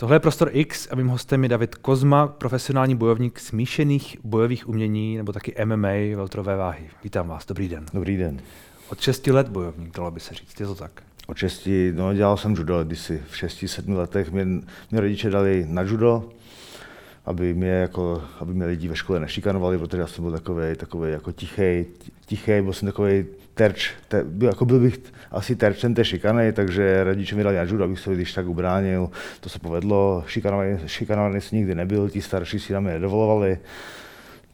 Tohle je Prostor X a mým hostem je David Kozma, profesionální bojovník smíšených bojových umění nebo taky MMA veltrové váhy. Vítám vás, dobrý den. Dobrý den. Od 6 let bojovník, dalo by se říct, je to tak? Od 6, no dělal jsem judo kdysi, v 6-7 letech mě, mě rodiče dali na judo, aby mě, jako, aby mě lidi ve škole nešikanovali, protože já jsem byl takový, takový jako tichý, tichý, byl jsem takový terč, ter, byl, jako byl bych asi terčem té šikany, takže rodiče mi dali judo, abych se když tak ubránil. To se povedlo, šikanovaný, šikanovaný jsem nikdy nebyl, ti starší si na mě nedovolovali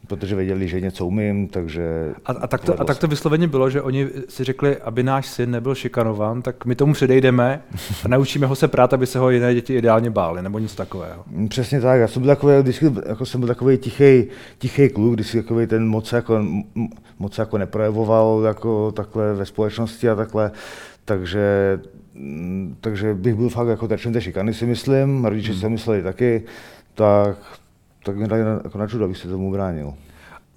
protože věděli, že něco umím, takže... A, a, tak to, a tak to vysloveně bylo, že oni si řekli, aby náš syn nebyl šikanován, tak my tomu předejdeme a naučíme ho se prát, aby se ho jiné děti ideálně bály, nebo něco takového. Mm, přesně tak, já jsem byl takový, vždycky, jako jsem byl takový tichý, tichý kluk, když si takový ten moc jako, moc jako neprojevoval jako takhle ve společnosti a takhle, takže mm, takže bych byl fakt jako terčem té šikany, si myslím, rodiče hmm. si mysleli taky, tak tak mě dali jako na čudo, abych se tomu bránil.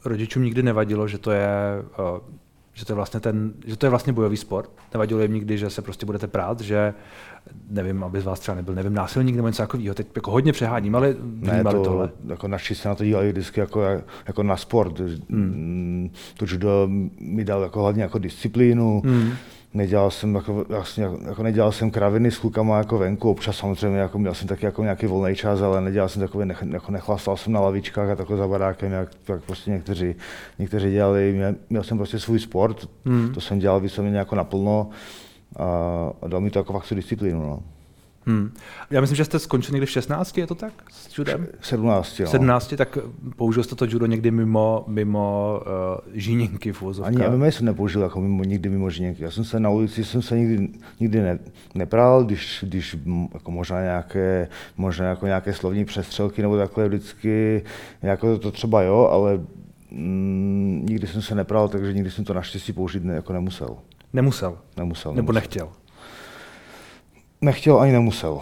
Rodičům nikdy nevadilo, že to je, uh, že to je vlastně ten, že to je vlastně bojový sport. Nevadilo jim nikdy, že se prostě budete prát, že nevím, aby z vás třeba nebyl, nevím, násilník nebo něco takového. Teď jako hodně přeháním, ale ne, to, tohle. Jako naši se na to dílali vždycky jako, jako na sport. Hmm. To judo mi dal jako hlavně jako disciplínu. Hmm nedělal jsem, jako, vlastně, jako nedělal jsem kraviny s klukama jako venku, občas samozřejmě jako měl jsem taky jako nějaký volný čas, ale nedělal jsem takový, nech, jako nechlastal jsem na lavičkách a takhle za barákem, jak, jak prostě někteří, někteří dělali, měl, měl, jsem prostě svůj sport, mm. to jsem dělal vysloveně jako naplno a, a dal mi to jako fakt disciplínu. No. Hmm. Já myslím, že jste skončil někdy v 16, je to tak? S judem? 17, jo. 17, tak použil jste to judo někdy mimo, mimo uh, žíněnky v Ani MMA jsem nepoužil jako mimo, nikdy mimo žíněnky. Já jsem se na ulici jsem se nikdy, nikdy ne, nepral, když, když jako možná nějaké, možná jako nějaké slovní přestřelky nebo takhle vždycky, jako to třeba jo, ale mm, nikdy jsem se nepral, takže nikdy jsem to naštěstí použít ne, jako nemusel. Nemusel? Nemusel. Nebo nemusel. nechtěl? Nechtěl ani nemusel.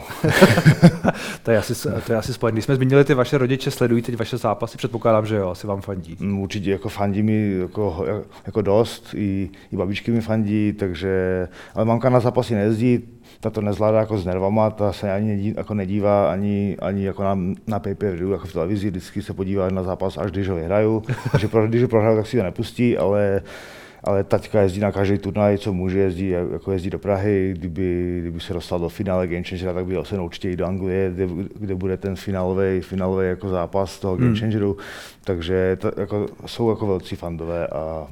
to, je asi, to je asi spojené. Když jsme zmínili ty vaše rodiče, sledují teď vaše zápasy, předpokládám, že jo, asi vám fandí. Mm, určitě jako fandí mi jako, jako dost, i, i babičky mi fandí, takže, ale mamka na zápasy nejezdí, ta to nezvládá jako s nervama, ta se ani nedí, jako nedívá ani, ani jako na, na pay per view, jako v televizi, vždycky se podívá na zápas, až když ho vyhraju, takže když ho prohraju, tak si ho nepustí, ale ale taťka jezdí na každý turnaj, co může, jezdí, jako jezdí do Prahy, kdyby, kdyby se dostal do finále Game Changera, tak by se určitě i do Anglie, kde, kde bude ten finálový, finálový jako zápas toho Game hmm. Changeru, takže to, jako, jsou jako velcí fandové a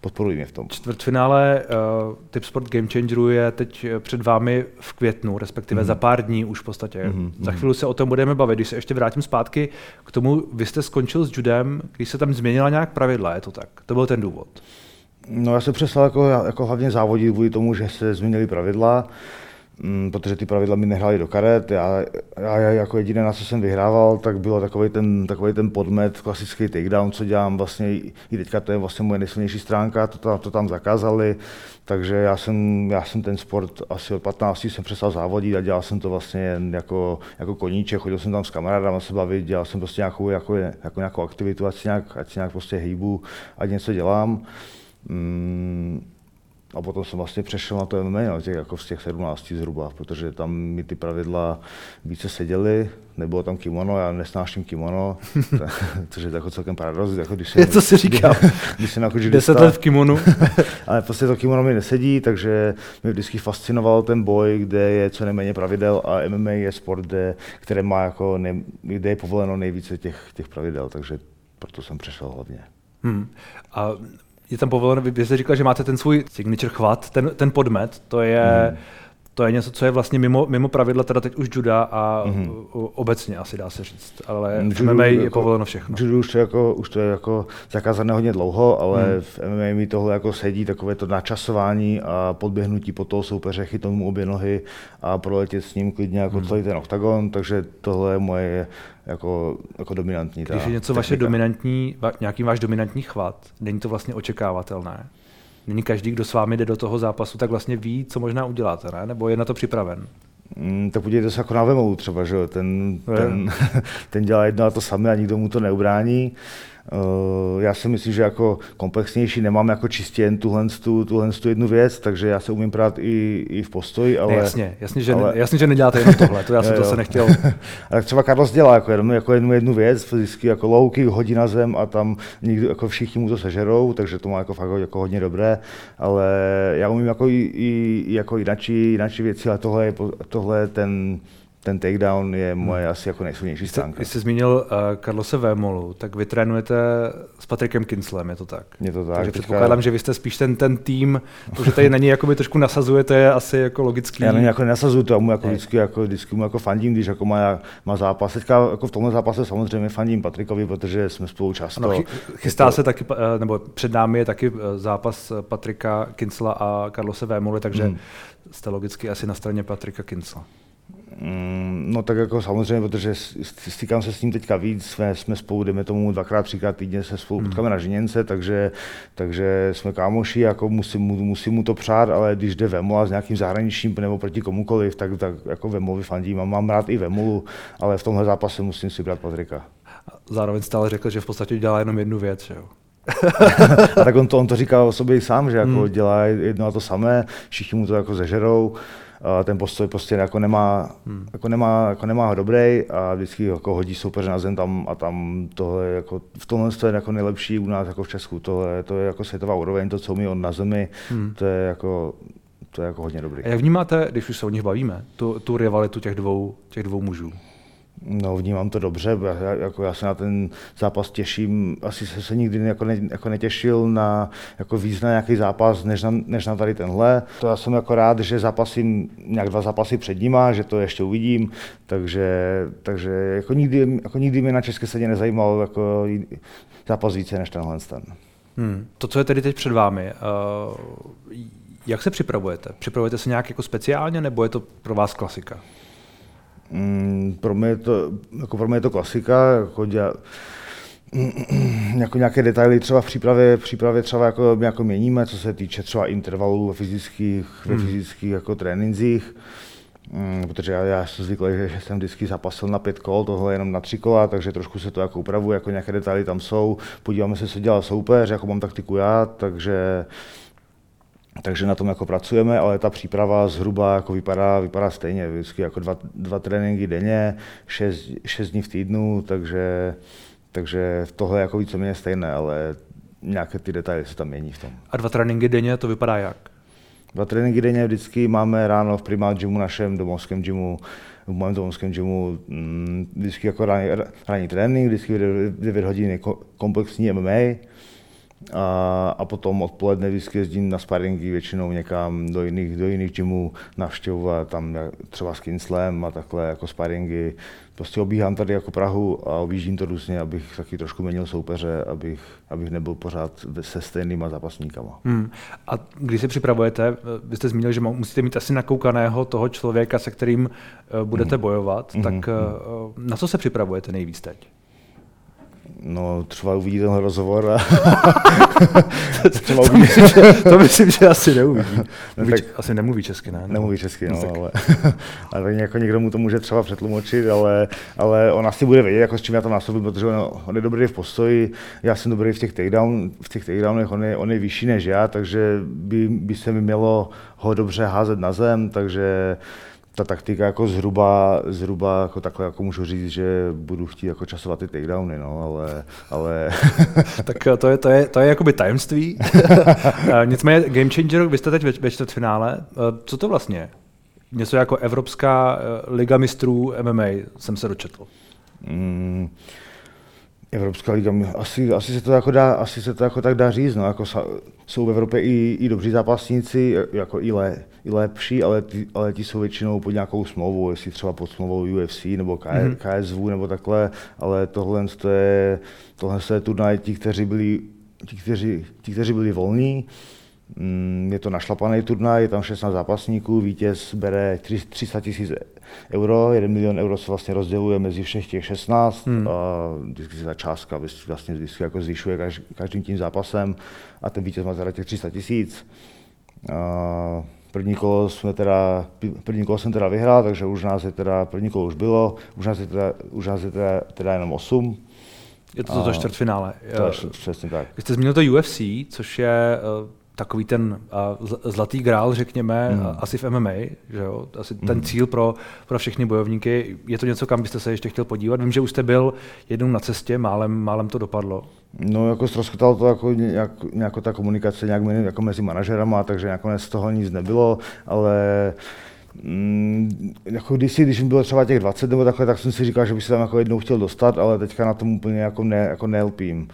podporují mě v tom. Čtvrtfinále uh, Tip Sport Game Changeru je teď před vámi v květnu, respektive mm. za pár dní už v podstatě. Mm. Za chvíli se o tom budeme bavit. Když se ještě vrátím zpátky k tomu, vy jste skončil s judem, když se tam změnila nějak pravidla, je to tak? To byl ten důvod. No já jsem přestal jako, jako hlavně závodit kvůli tomu, že se změnily pravidla, mm, protože ty pravidla mi nehrály do karet. Já, já, jako jediné, na co jsem vyhrával, tak bylo takový ten, takový ten podmet, klasický takedown, co dělám vlastně, i teďka to je vlastně moje nejsilnější stránka, to, tam, to tam zakázali, takže já jsem, já jsem ten sport asi od 15 jsem přestal závodit a dělal jsem to vlastně jako, jako koníček, chodil jsem tam s kamarádama se bavit, dělal jsem prostě nějakou, jako, jako nějakou aktivitu, ať si nějak, ať si nějak prostě hýbu, ať něco dělám. Mm, a potom jsem vlastně přešel na to MMA, no, těch, jako z těch 17 zhruba, protože tam mi ty pravidla více seděly, nebylo tam kimono, já nesnáším kimono, což je jako celkem paradox. Jako když jsem, Co si říkal? Když, jsem jako židista, 10 let v kimonu. ale prostě to kimono mi nesedí, takže mě vždycky fascinoval ten boj, kde je co nejméně pravidel a MMA je sport, kde, které má jako ne, kde je povoleno nejvíce těch, těch pravidel, takže proto jsem přešel hlavně. Hmm. A je tam povoleno, vy jste říkal, že máte ten svůj signature chvat, ten, ten podmet, to je, hmm. To je něco, co je vlastně mimo, mimo pravidla, teda teď už juda a hmm. obecně asi dá se říct, ale v MMA je jako, povoleno všechno. Judu už to, jako, už to je jako zakázané hodně dlouho, ale hmm. v MMA mi tohle jako sedí takové to načasování a podběhnutí po toho soupeře, chytnout mu obě nohy a proletět s ním klidně jako hmm. celý ten oktagon, takže tohle je moje jako, jako dominantní. Když je něco technika. vaše dominantní, nějaký váš dominantní chvat, není to vlastně očekávatelné? Není každý, kdo s vámi jde do toho zápasu, tak vlastně ví, co možná uděláte, ne? nebo je na to připraven? Mm, tak podívejte se jako na Vemou třeba, že ten, ten, ten dělá jedno a to samé a nikdo mu to neubrání. Uh, já si myslím, že jako komplexnější nemám jako čistě jen tuhle, tu, tuhle tu jednu věc, takže já se umím prát i, i v postoji, ale... Ne, jasně, jasně, že, ale... jasně, že neděláte jenom tohle, to já jsem to se nechtěl. ale třeba Carlos dělá jako, jednu, jako jednu, jednu věc, vždycky jako louky, hodí na zem a tam nikdo, jako všichni mu to sežerou, takže to má jako fakt jako hodně dobré, ale já umím jako i, i jako jináčí, jináčí věci, ale tohle je, tohle je ten, ten takedown je moje hmm. asi jako nejsilnější stránka. Když jsi zmínil uh, Carlose Vémolu, tak vy trénujete s Patrikem Kinslem, je to tak? Je to tak. Takže teďka... předpokládám, že vy jste spíš ten, ten tým, to, že tady na něj jakoby trošku nasazujete, je asi jako logický. Já na něj jako nenasazuju, to mu jako vždycky, jako, vždycky mu jako fandím, když jako má, má zápas. Teďka jako v tomhle zápase samozřejmě fandím Patrikovi, protože jsme spolu často. No, chystá to... se taky, eh, nebo před námi je taky eh, zápas Patrika Kinsla a Carlose Vémoly, takže hmm. jste logicky asi na straně Patrika Kinsla. Mm, no tak jako samozřejmě, protože stýkám se s ním teďka víc, jsme, jsme spolu, jdeme tomu dvakrát, třikrát týdně se spolu hmm. potkáme na ženěnce, takže, takže jsme kámoši, jako musím, mu, musím mu to přát, ale když jde Vemola s nějakým zahraničním nebo proti komukoliv, tak, tak jako Vemovi fandím a mám rád i Vemolu, ale v tomhle zápase musím si brát Patrika. Zároveň stále řekl, že v podstatě dělá jenom jednu věc, že jo? a tak on to, on to říkal o sobě i sám, že jako hmm. dělá jedno a to samé, všichni mu to jako zežerou ten postoj prostě jako nemá, hmm. jako nemá, jako nemá ho dobrý a vždycky jako hodí soupeře na zem tam a tam tohle jako, v tomhle je jako nejlepší u nás jako v Česku, tohle, to je jako světová úroveň, to, co mi on na zemi, hmm. to je jako to je jako hodně dobrý. A jak vnímáte, když už se o nich bavíme, tu, tu rivalitu těch dvou, těch dvou mužů? No, vnímám to dobře, já, jako já se na ten zápas těším, asi se, se nikdy jako, ne, jako netěšil na jako víc na nějaký zápas, než na, než na tady tenhle. To já jsem jako rád, že zápasím nějak dva zápasy před nima, že to ještě uvidím, takže, takže jako nikdy, jako nikdy mě na české scéně nezajímal jako zápas více než tenhle ten. Hmm. To, co je tedy teď před vámi, uh, jak se připravujete? Připravujete se nějak jako speciálně, nebo je to pro vás klasika? Mm, pro mě je to, jako pro mě je to klasika, jako, děla, jako nějaké detaily třeba v přípravě, v přípravě třeba jako, jako měníme, co se týče třeba intervalů ve fyzických, hmm. ve fyzických jako trénincích. Mm, protože já, já jsem zvyklý, že jsem vždycky zapasil na pět kol, tohle jenom na tři kola, takže trošku se to jako upravuje, jako nějaké detaily tam jsou. Podíváme se, co dělá soupeř, jako mám taktiku já, takže takže na tom jako pracujeme, ale ta příprava zhruba jako vypadá, vypadá stejně, vždycky jako dva, dva tréninky denně, šest, šest dní v týdnu, takže, takže tohle je jako víceméně stejné, ale nějaké ty detaily se tam mění v tom. A dva tréninky denně, to vypadá jak? Dva tréninky denně vždycky máme ráno v Primal Gymu, našem domovském gymu, v mém domovském gymu, mm, vždycky jako ranní, ranní trénink, vždycky 9 hodin komplexní MMA, a, a potom odpoledne vždycky jezdím na sparingy většinou někam do jiných, do jiných gymů navštěvovat, tam třeba s Kinslem a takhle jako sparingy. Prostě obíhám tady jako Prahu a objíždím to různě, abych taky trošku měnil soupeře, abych, abych nebyl pořád se stejnýma zápasníkama. Hmm. A když se připravujete, vy jste zmínil, že musíte mít asi nakoukaného toho člověka, se kterým eh, budete hmm. bojovat, hmm. tak hmm. na co se připravujete nejvíc teď? No, třeba uvidí ten rozhovor a třeba uvidí. to, myslím, že, to myslím, že asi neuvidí. No, tak, asi nemluví česky, ne? Nemluví česky, no, ale, ale tak jako někdo mu to může třeba přetlumočit, ale, ale on asi bude vědět, jako s čím já tam nasobím, protože on, on, je dobrý v postoji, já jsem dobrý v těch, takedown, v těch takedownech, on je, on je vyšší než já, takže by, by se mi mělo ho dobře házet na zem, takže ta taktika jako zhruba, zhruba jako takhle jako můžu říct, že budu chtít jako časovat ty takedowny, no, ale... ale... tak to je, to je, to je jakoby tajemství. Nicméně Game Changer, vy jste teď ve, ve čtvrtfinále. Co to vlastně je? Něco jako Evropská eh, liga mistrů MMA jsem se dočetl. Mm, Evropská liga, asi, asi, se to jako dá, asi se to jako tak dá říct, no, jako jsou v Evropě i, i dobří zápasníci, jako i, le, i lepší, ale, ty, ale ti jsou většinou pod nějakou smlouvou, jestli třeba pod smlouvou UFC nebo K, mm-hmm. KSV nebo takhle, ale tohle je, tohle je turnaj ti, kteří byli, ti, kteří, ti, kteří byli volní, mm, je to našlapaný turnaj, je tam 16 zápasníků, vítěz bere 300 tisíc euro, 1 milion euro se vlastně rozděluje mezi všech těch 16 hmm. a vždycky se ta částka vlastně vždycky jako zvyšuje každým tím zápasem a ten vítěz má teda těch 300 tisíc. První kolo, jsme teda, první kolo jsem teda vyhrál, takže už nás je teda, první kolo už bylo, už nás je teda, už nás je teda, teda jenom 8. Je to to čtvrtfinále. To je přesně tak. Vy jste zmínil to UFC, což je uh, takový ten uh, zlatý grál, řekněme, mm. asi v MMA, že jo? asi mm. ten cíl pro, pro všechny bojovníky. Je to něco, kam byste se ještě chtěl podívat? Vím, že už jste byl jednou na cestě, málem, málem to dopadlo. No, jako ztroskotalo to jako nějak, nějak ta komunikace nějak jako mezi manažerama, takže nakonec z toho nic nebylo, ale Mm, jako kdysi, když mi bylo třeba těch 20 nebo takhle, tak jsem si říkal, že bych se tam jako jednou chtěl dostat, ale teďka na tom úplně jako, ne, jako nelpím.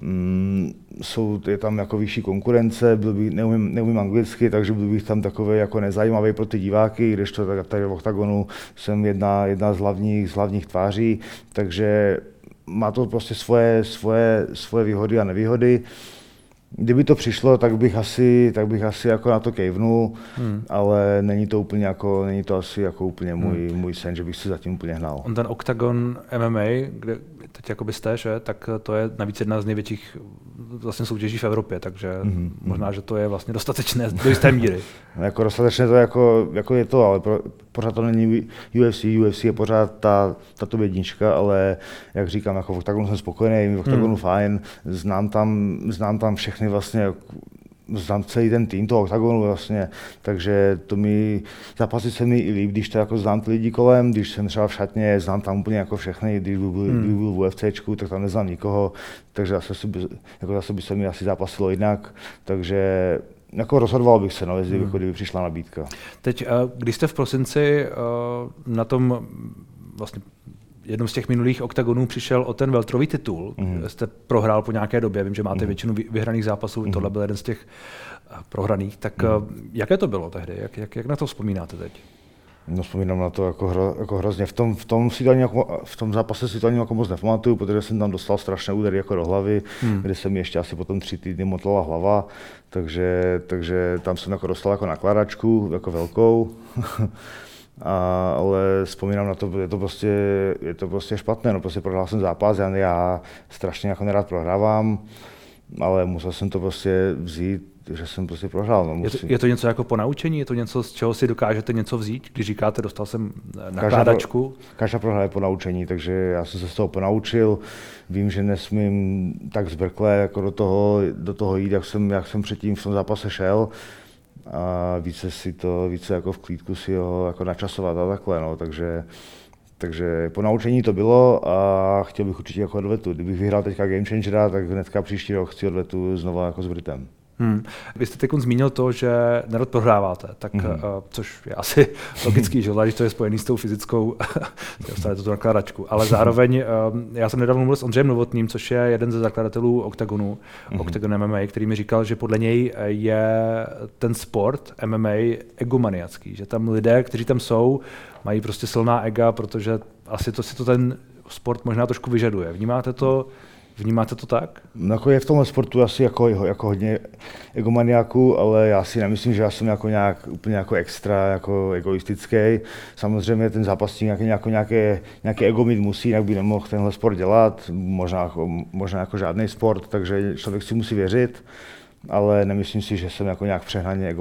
Mm, jsou, je tam jako vyšší konkurence, byl bych, neumím, neumím anglicky, takže byl bych tam takový jako nezajímavý pro ty diváky, když to tak, tady v OKTAGONu jsem jedna, jedna z hlavních, z hlavních tváří, takže má to prostě svoje, svoje, svoje výhody a nevýhody. Kdyby to přišlo, tak bych asi, tak bych asi jako na to kejvnul, hmm. ale není to úplně jako, není to asi jako úplně můj, hmm. můj sen, že bych se zatím úplně hnal. On ten Octagon MMA, kde teď jako byste, že, tak to je navíc jedna z největších vlastně soutěží v Evropě, takže mm-hmm. možná, že to je vlastně dostatečné do jisté míry. no, jako dostatečné to jako, jako je to, ale pro, pořád to není UFC, UFC je pořád ta, ta to jednička, ale jak říkám, jako v Octagonu jsem spokojený, v Octagonu mm. fajn, znám tam, znám tam všechny vlastně znám celý ten tým toho oktagonu vlastně, takže to mi, zápasy se mi i líp, když to jako znám ty lidi kolem, když jsem třeba v šatně, znám tam úplně jako všechny, když byl, hmm. když byl v UFCčku, tak tam neznám nikoho, takže zase, by, jako zase by se mi asi zápasilo jinak, takže jako rozhodoval bych se, no, jestli hmm. kdyby přišla nabídka. Teď, eh, když jste v prosinci eh, na tom vlastně jednom z těch minulých oktagonů přišel o ten veltrový titul. Mm. Jste prohrál po nějaké době, vím, že máte mm. většinu vyhraných zápasů, mm. tohle byl jeden z těch eh, prohraných. Tak mm. jaké to bylo tehdy? Jak, jak, jak na to vzpomínáte teď? No, vzpomínám na to jako, hro, jako hrozně. V tom, v tom, si to ani jako, v tom zápase si to ani jako moc nepamatuju, protože jsem tam dostal strašné údery jako do hlavy, hmm. kde se mi ještě asi potom tři týdny motlala hlava, takže, takže tam jsem jako dostal jako nakladačku, jako velkou. A, ale vzpomínám na to, je to prostě, je to prostě špatné, no prostě prohrál jsem zápas, já, já strašně jako nerad prohrávám, ale musel jsem to prostě vzít, že jsem prostě prohrál. No, je, to, je to něco jako po naučení? Je to něco, z čeho si dokážete něco vzít? Když říkáte, dostal jsem nakládačku? Každá, každá prohra je po naučení, takže já jsem se z toho ponaučil. Vím, že nesmím tak zbrkle jako do toho, do toho jít, jak jsem, jak jsem předtím v tom zápase šel a více si to, více jako v klídku si ho jako načasovat a takhle, no, takže takže po naučení to bylo a chtěl bych určitě jako odvetu. Kdybych vyhrál teďka Game Changera, tak hnedka příští rok chci odvetu znova jako s Britem. Hmm. Vy jste teď zmínil to, že nerad prohráváte, tak, hmm. uh, což je asi logický, že když to je spojený s tou fyzickou, dostanete to nakladačku. Ale zároveň, uh, já jsem nedávno mluvil s Ondřejem Novotným, což je jeden ze zakladatelů Octagonu, hmm. Octagon MMA, který mi říkal, že podle něj je ten sport MMA egomaniacký, že tam lidé, kteří tam jsou, mají prostě silná ega, protože asi to si to ten sport možná trošku vyžaduje. Vnímáte to? Vnímáte to tak? No, jako je v tomhle sportu asi jako, jako hodně egomaniáků, ale já si nemyslím, že já jsem jako nějak úplně jako extra jako egoistický. Samozřejmě ten zápasník nějaký, jako nějaké, nějaké ego mít musí, jinak by nemohl tenhle sport dělat, možná, jako, možná jako žádný sport, takže člověk si musí věřit ale nemyslím si, že jsem jako nějak přehnaně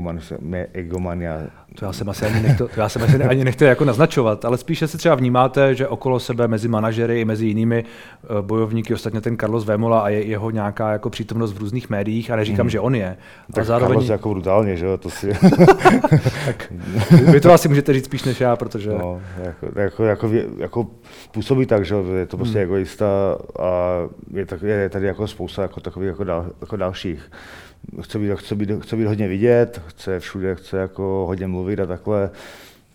egomania. To já jsem asi ani nechtěl, to já jsem asi ani nechtěl jako naznačovat, ale spíše si třeba vnímáte, že okolo sebe mezi manažery i mezi jinými eh, bojovníky, ostatně ten Carlos Vémola a je, jeho nějaká jako přítomnost v různých médiích, a neříkám, hmm. že on je. Tak zároveň... Carlos jako brutálně, že jo, to si... tak, vy to asi můžete říct spíš než já, protože... No, jako, jako, jako, jako působí tak, že je to prostě hmm. egoista a je, tak, je tady jako spousta jako takových jako, dal, jako dalších chce být, chce, být, chce být hodně vidět, chce všude, chce jako hodně mluvit a takhle,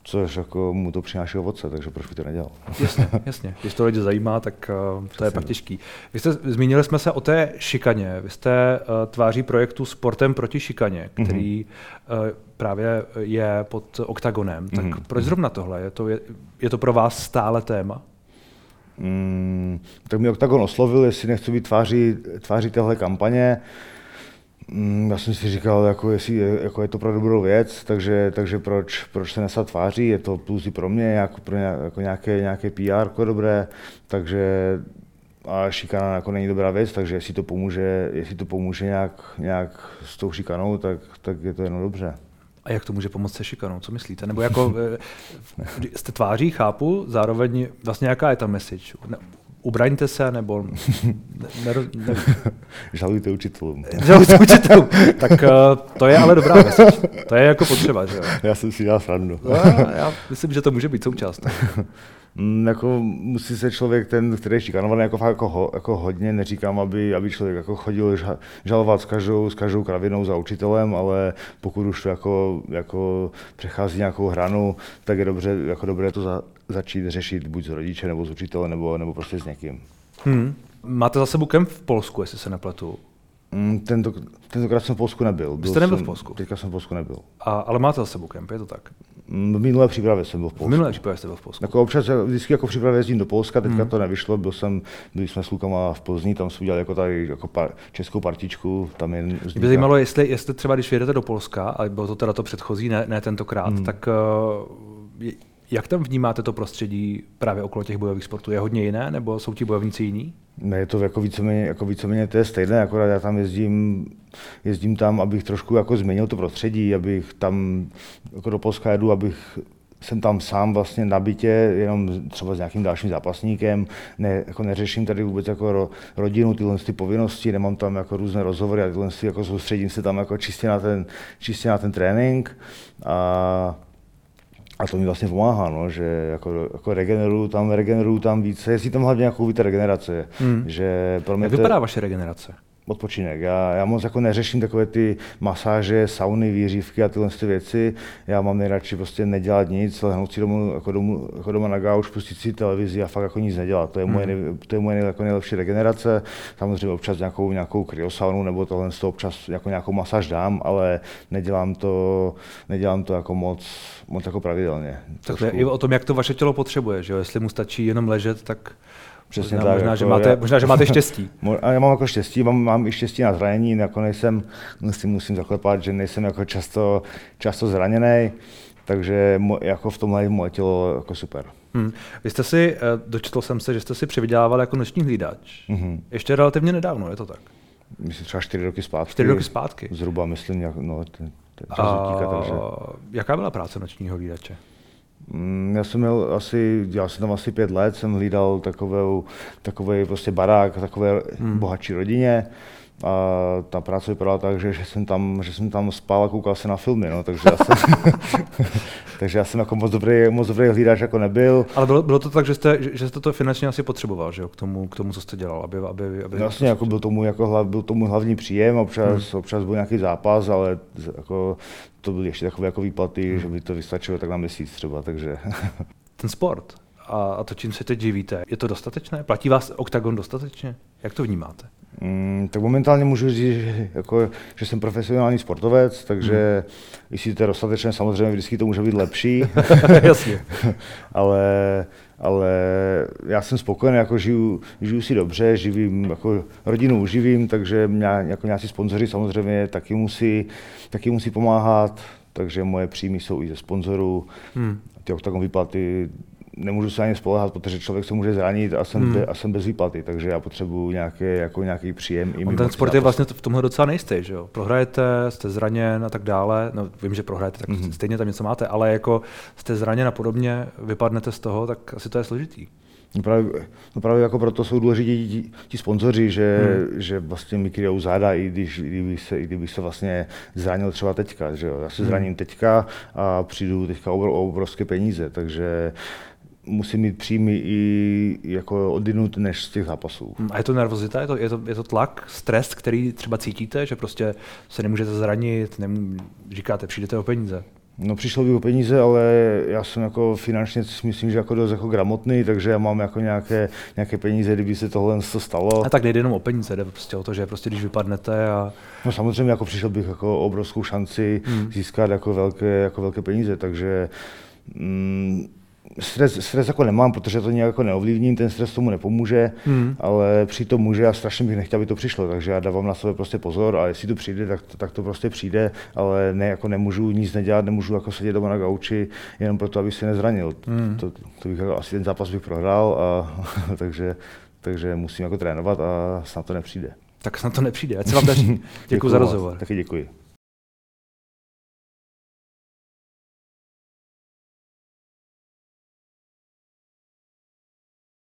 což jako mu to přináší ovoce, takže proč by to nedělal? Jasně, jasně. Když to lidi zajímá, tak uh, to je pak těžký. Vy jste, zmínili jsme se o té šikaně. Vy jste uh, tváří projektu Sportem proti šikaně, mhm. který mm-hmm. uh, právě je pod oktagonem. Tak mm-hmm. proč zrovna tohle? Je to, je, je to pro vás stále téma? Mm, tak mi Oktagon oslovil, jestli nechci být tváří, tváří téhle kampaně. Uh, já jsem si říkal, jako, jestli je, jako je to pro dobrou věc, takže, takže proč, proč se nesat tváří, je to plus i pro mě, jako, pro jako nějaké, nějaké PR jako dobré, takže a šikana jako není dobrá věc, takže jestli to pomůže, jestli to pomůže nějak, nějak s tou šikanou, tak, tak je to jenom dobře. A jak to může pomoct se šikanou? Co myslíte? Nebo jako jste tváří, chápu, zároveň vlastně jaká je ta message? Ubraňte se, nebo... Ne, ne, ne, Žalujte učitelům. Žalujte učitelům. Tak uh, to je ale dobrá věc. To je jako potřeba, že jo? Já jsem si dělal srandu. No, já myslím, že to může být součást. Mm, jako musí se člověk, ten, který je šikanovaný, jako, jako, ho, jako hodně, neříkám, aby, aby člověk jako chodil žalovat s každou, s každou kravinou za učitelem, ale pokud už to jako, jako přechází nějakou hranu, tak je dobře, jako dobré to za, začít řešit buď s rodiče, nebo s učitelem, nebo, nebo prostě s někým. Hmm. Máte za sebou kemp v Polsku, jestli se nepletu? Mm, tento, tentokrát jsem v Polsku nebyl. Byl Jste nebyl jsem, v Polsku? Teďka jsem v Polsku nebyl. A, ale máte za sebou kemp, je to tak? Mm, v minulé přípravě jsem byl v Polsku. V minulé přípravě jste byl v Polsku. Jako občas vždycky jako přípravě jezdím do Polska, teďka hmm. to nevyšlo, byl jsem, byli jsme s Lukama v Plzni, tam jsme udělali jako tady jako par, českou partičku. Tam je Mě by zajímalo, jestli, jestli třeba když jedete do Polska, ale bylo to teda to předchozí, ne, ne tentokrát, hmm. tak uh, jak tam vnímáte to prostředí právě okolo těch bojových sportů? Je hodně jiné, nebo jsou ti bojovníci jiní? Ne, je to jako víceméně, jako víceméně to je stejné, akorát já tam jezdím, jezdím tam, abych trošku jako změnil to prostředí, abych tam jako do Polska jedu, abych jsem tam sám vlastně na bytě, jenom třeba s nějakým dalším zápasníkem, ne, jako neřeším tady vůbec jako ro, rodinu, tyhle ty povinnosti, nemám tam jako různé rozhovory a tyhle jako soustředím se tam jako čistě na ten, čistě na ten trénink. A a to mi vlastně pomáhá, no, že jako, jako regeneruju tam, regeneruju tam více, jestli tam hlavně nějakou víte regenerace. Hmm. Že pro mě Jak vypadá vaše regenerace? Odpočinek. Já, já moc jako neřeším takové ty masáže, sauny, výřívky a tyhle ty věci. Já mám nejradši prostě nedělat nic, lehnout si domů, jako, domů, jako doma na gauč, pustit si televizi a fakt jako nic nedělat. To je moje, hmm. to je moje jako nejlepší regenerace. Samozřejmě občas nějakou, nějakou kryosaunu nebo tohle z toho občas jako nějakou masáž dám, ale nedělám to, nedělám to jako moc, moc jako pravidelně. Tak to je i o tom, jak to vaše tělo potřebuje, že jo? Jestli mu stačí jenom ležet, tak Přesně možná, tak. Možná, jako že máte, já, možná, že máte štěstí. A já mám jako štěstí, mám, mám i štěstí na zranění, jako nejsem, si musím zaklepat, že nejsem jako často, často zraněný, takže jako v tomhle je moje tělo jako super. Hmm. Vy jste si, eh, dočetl jsem se, že jste si přivydělával jako noční hlídač. Hmm. Ještě relativně nedávno, je to tak? Myslím třeba čtyři roky zpátky. Čtyři roky zpátky? Zhruba, myslím, nějak, no, ten, ten a, takže... Jaká byla práce nočního hlídače? Mm, já jsem měl asi, dělal jsem tam asi pět let, jsem hlídal takovou, takový prostě barák, takové hmm. bohatší rodině a ta práce vypadala tak, že, že, jsem tam, že jsem tam spal a koukal se na filmy, no, takže, já jsem, takže já jsem jako moc dobrý, moc dobrý hlídač jako nebyl. Ale bylo, bylo to tak, že jste, že jste to finančně asi potřeboval, že jo, k tomu, k tomu co jste dělal, aby, aby, aby Jasně, jako byl tomu, jako hlav, byl tomu hlavní příjem, občas, hmm. občas byl nějaký zápas, ale jako to byly ještě takové jako výplaty, hmm. že by to vystačilo tak na měsíc třeba, takže. Ten sport a, a to, čím se teď živíte, je to dostatečné? Platí vás OKTAGON dostatečně? Jak to vnímáte? Mm, tak momentálně můžu říct, že, jako, že jsem profesionální sportovec, takže hmm. jestli to je dostatečné, samozřejmě vždycky to může být lepší. Jasně. ale, ale já jsem spokojený, jako žiju, žiju si dobře, živím, jako rodinu uživím, takže mě, jako nějací sponzoři samozřejmě taky musí, taky musí pomáhat, takže moje příjmy jsou i ze sponzorů. Hmm. Ty oktagon výplaty nemůžu se ani spolehat, protože člověk se může zranit a jsem, hmm. be, a jsem bez výplaty, takže já potřebuji nějaký, jako nějaký příjem. I ten sport je vlastně v tomhle docela nejistý, že jo? Prohrajete, jste zraněn a tak dále, no vím, že prohrajete, tak hmm. stejně tam něco máte, ale jako jste zraněn a podobně, vypadnete z toho, tak asi to je složitý. No právě, no právě jako proto jsou důležití ti, ti sponzoři, že, hmm. že vlastně mi kryjou záda, i když, i kdybych se, i kdybych se vlastně zranil třeba teďka. Že jo? Já se hmm. zraním teďka a přijdu teďka o obrovské peníze, takže musí mít příjmy i jako odinut než z těch zápasů. A je to nervozita, je to, je to, je to tlak, stres, který třeba cítíte, že prostě se nemůžete zranit, nemů, říkáte, přijdete o peníze? No přišlo by o peníze, ale já jsem jako finančně myslím, že jako dost jako gramotný, takže já mám jako nějaké, nějaké peníze, kdyby se tohle stalo. A tak nejde jenom o peníze, jde prostě o to, že prostě když vypadnete a... No samozřejmě jako přišel bych jako obrovskou šanci hmm. získat jako velké, jako velké peníze, takže mm, stres, stres jako nemám, protože to nějak jako neovlivním, ten stres tomu nepomůže, hmm. ale přitom může a strašně bych nechtěl, aby to přišlo, takže já dávám na sebe prostě pozor a jestli to přijde, tak to, tak to prostě přijde, ale ne, jako nemůžu nic nedělat, nemůžu jako sedět doma na gauči jenom proto, aby se nezranil. Hmm. To, to, bych jako, asi ten zápas bych prohrál, a, takže, takže musím jako trénovat a snad to nepřijde. Tak snad to nepřijde, ať se vám daří. Děkuji za rozhovor. Taky děkuji.